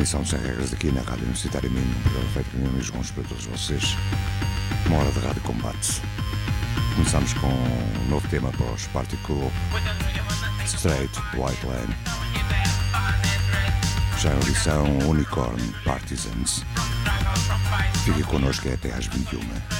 Emissão sem regras aqui na Rádio Universitária Minho, um programa feito por mim, Gomes, para todos vocês. Uma hora de rádio combate. Começamos com um novo tema para os Party Cool, Straight White Line. Já em edição Unicorn Partisans. Fique connosco até às 21.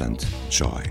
Constant joy.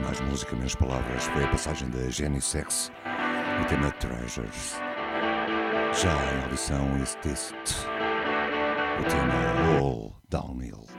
Mais música, menos palavras. Foi a passagem da Jenny Sex e tema Treasures. Já em audição Is This o tema All Downhill.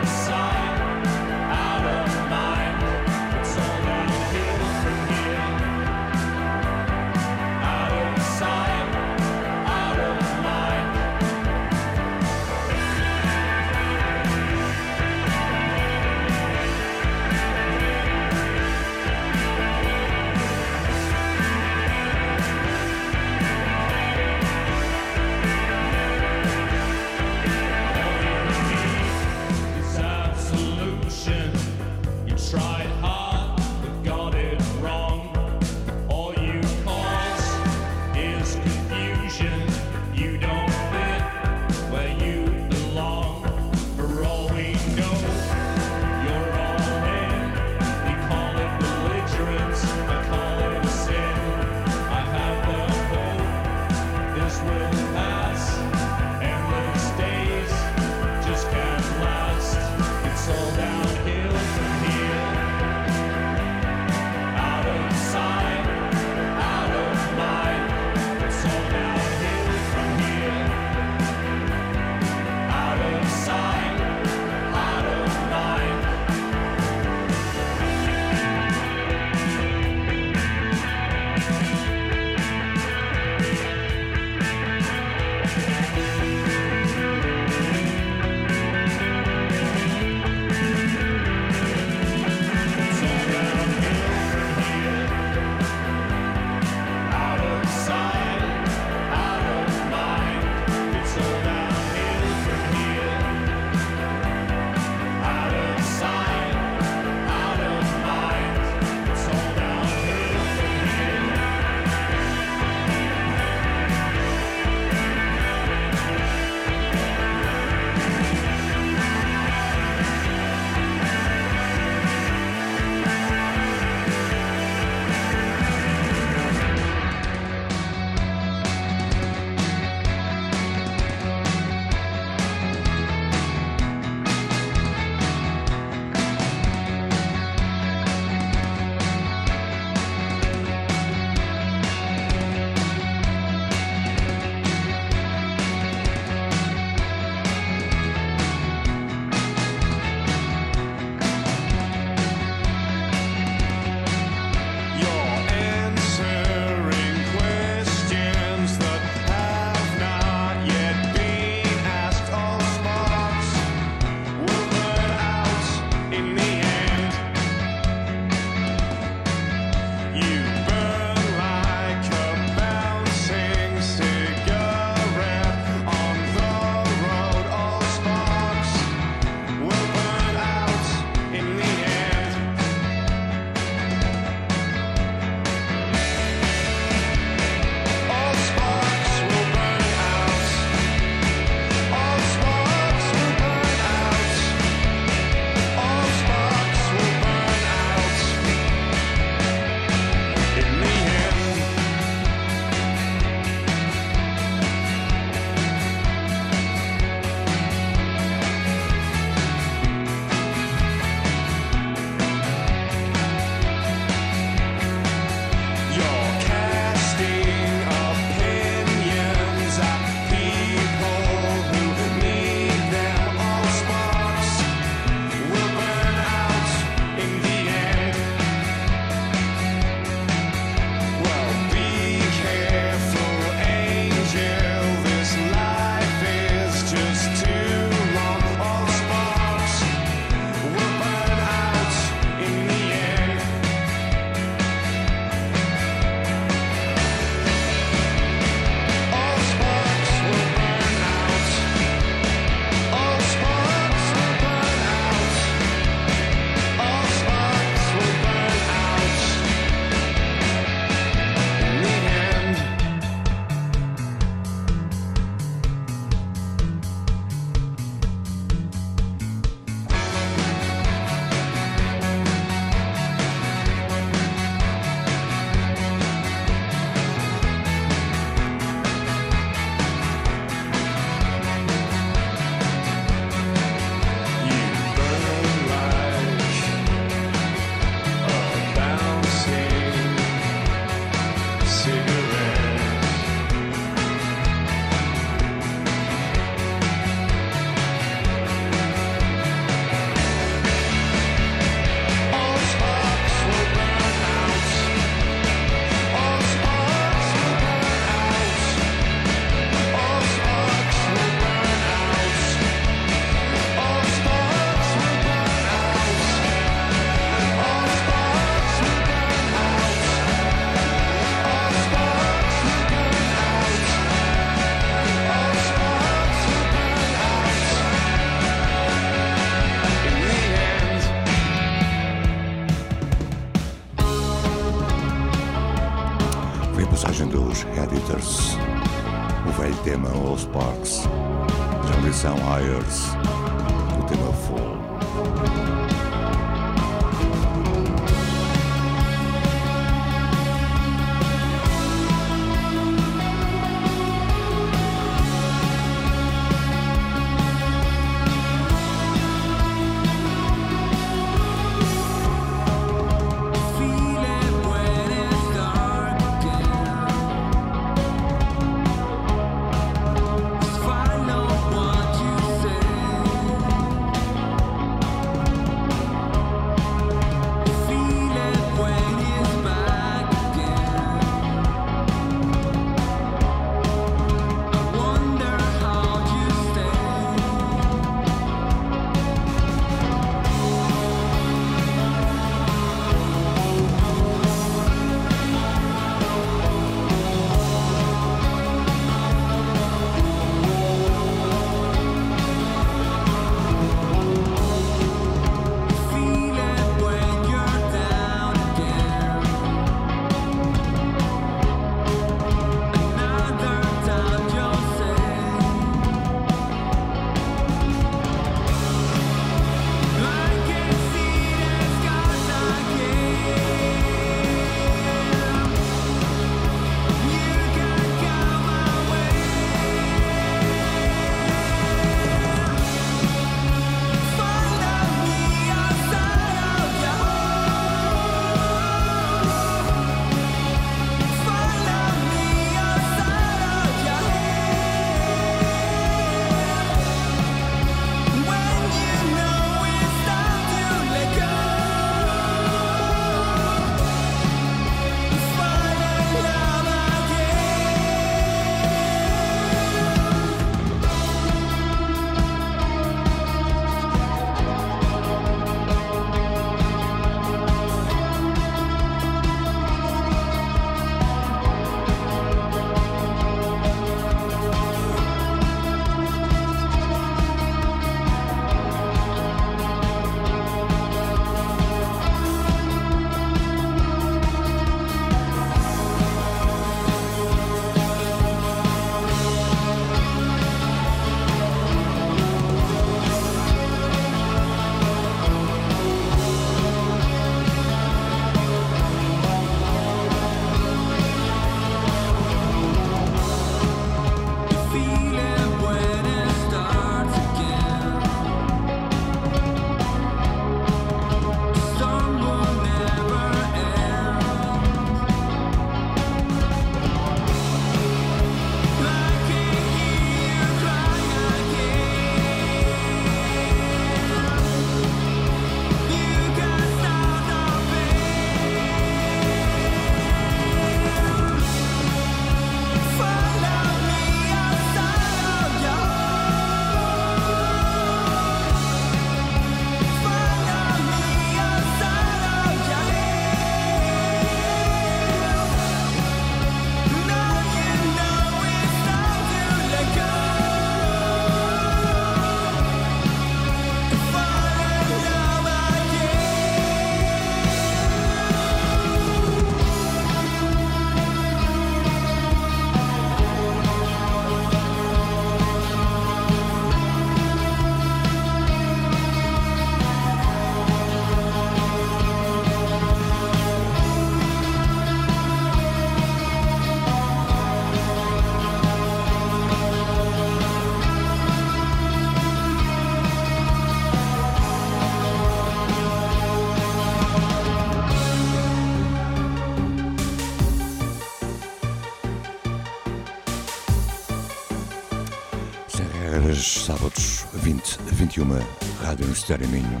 Universitário Minho.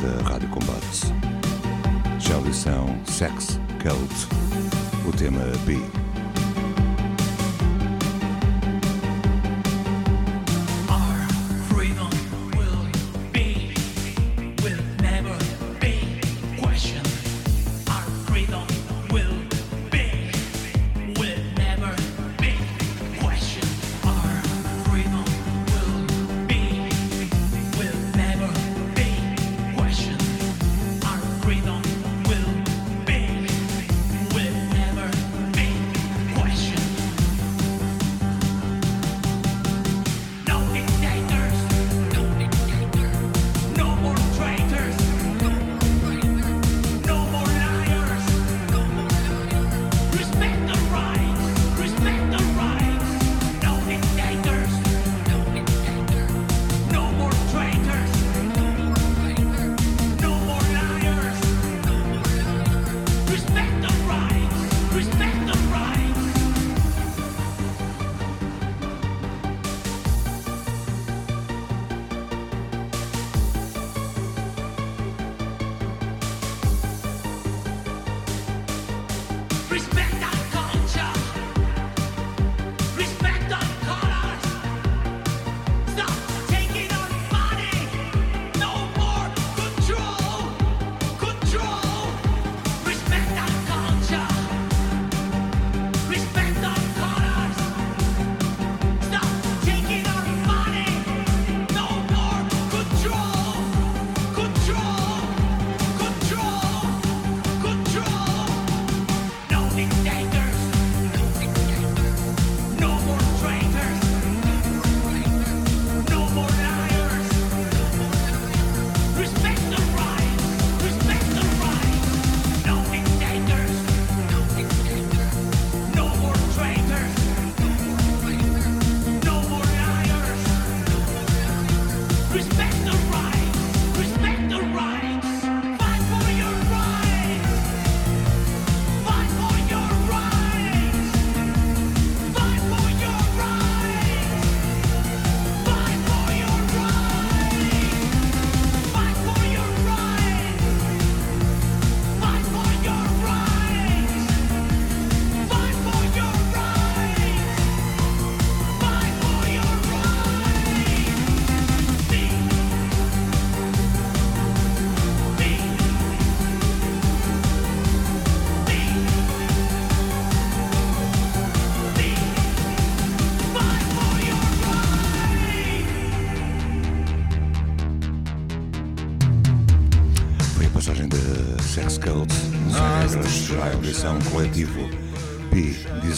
Da Rádio Combate. Já lição Sex Cult, o tema B.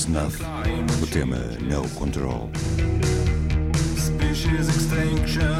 Enough, o tema No Control. Species extinction,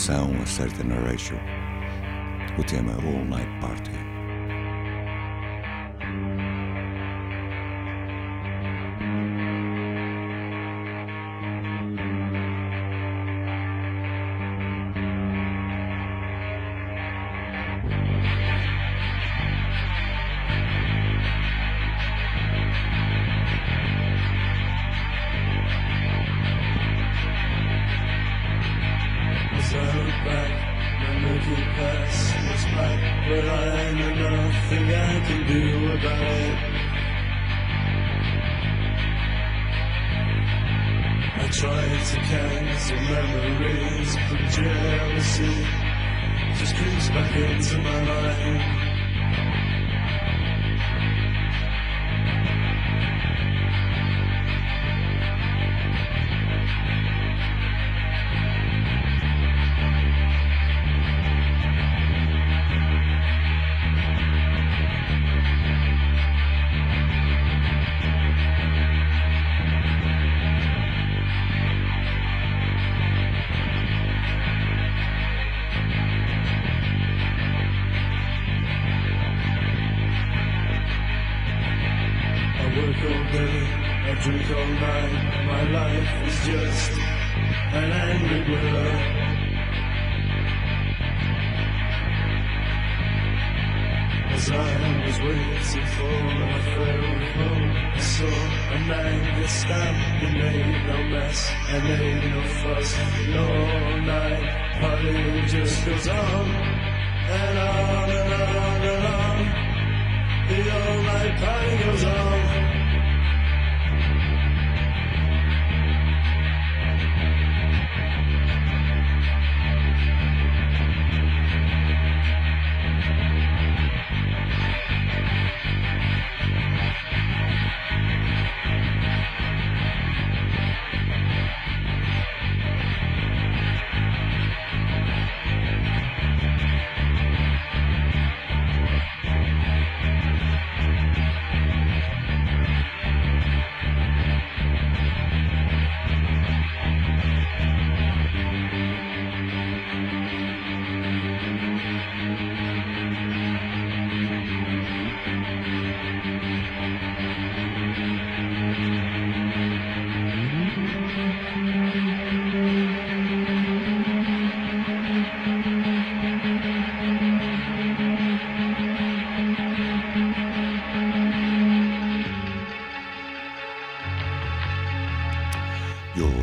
Audição, a certa Ratio. O tema All Night Party.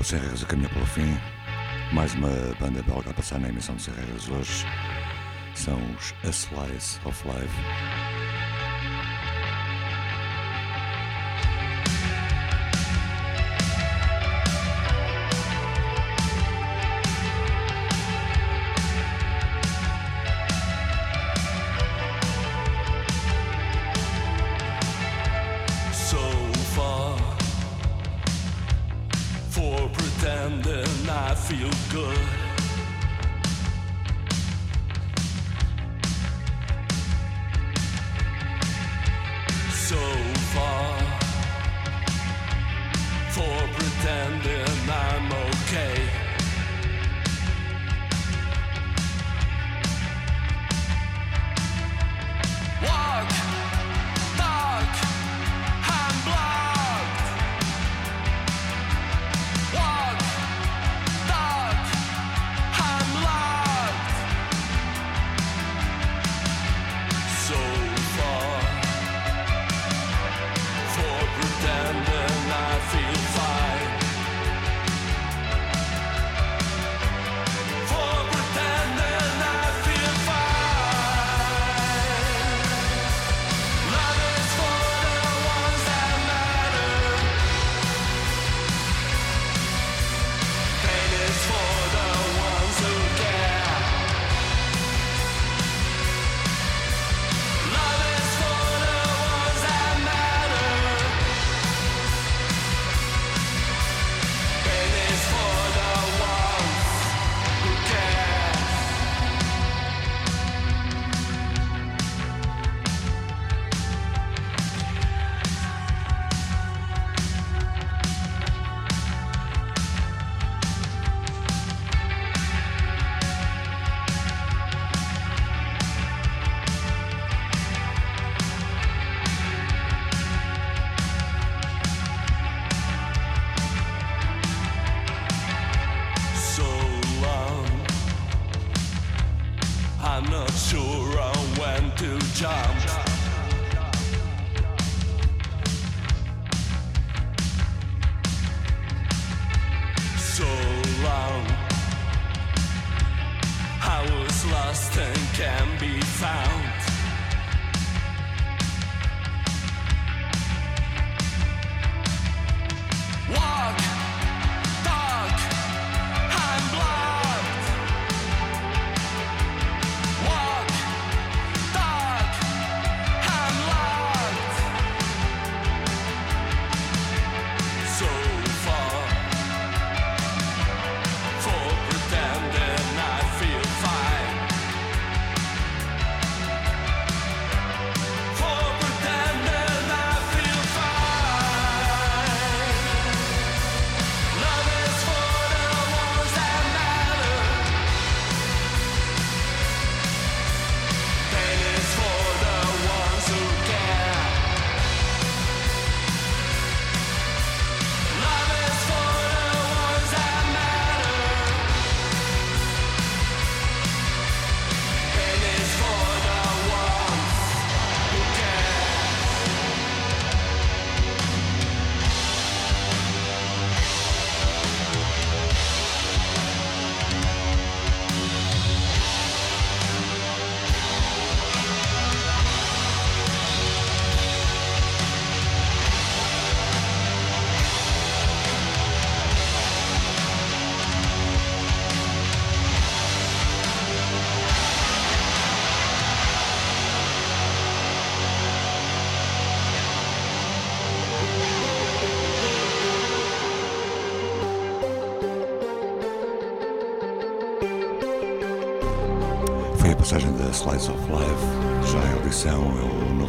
Sem Regras a caminhar pelo fim. Mais uma banda belga a passar na emissão de Sem Regras hoje. São os A Slice of Life.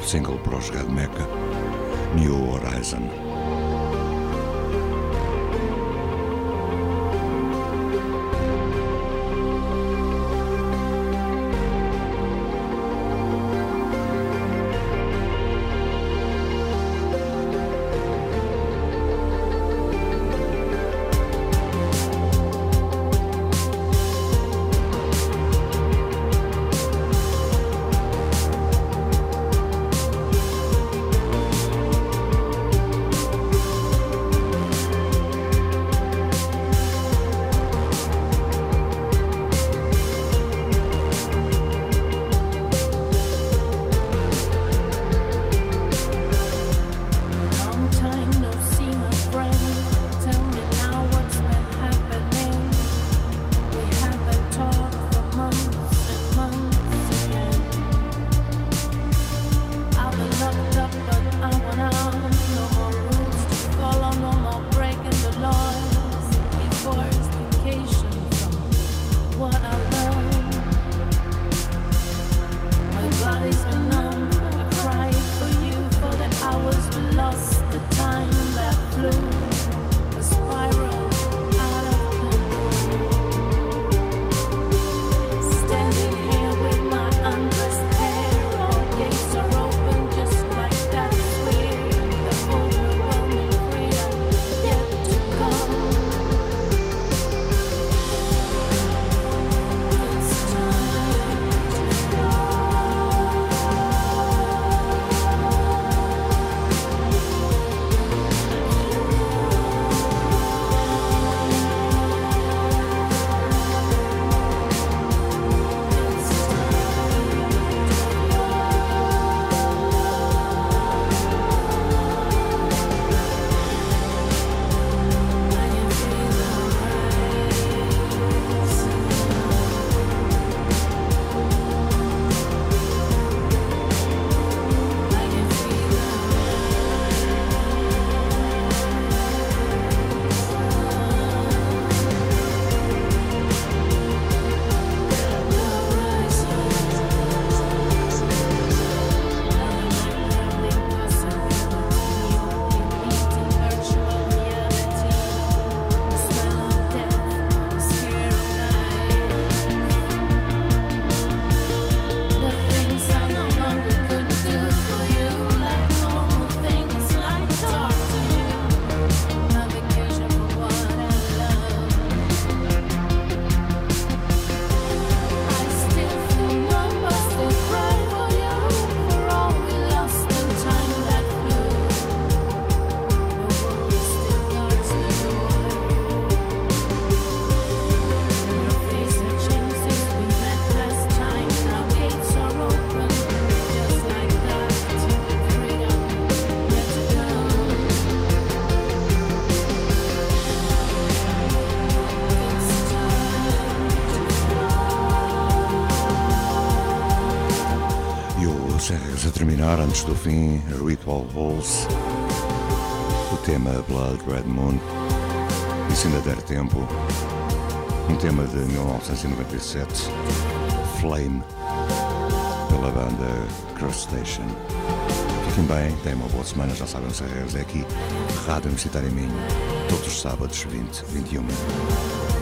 Single para Mecca, New Horizon. Antes do fim, Ritual Halls, o tema Blood Red Moon, e se ainda der tempo, um tema de 1997, Flame, pela banda Crustacean. Fiquem bem, tenham uma boa semana, já sabem, os regras é aqui, Rádio Universitário em Minho, todos os sábados, 20, 21.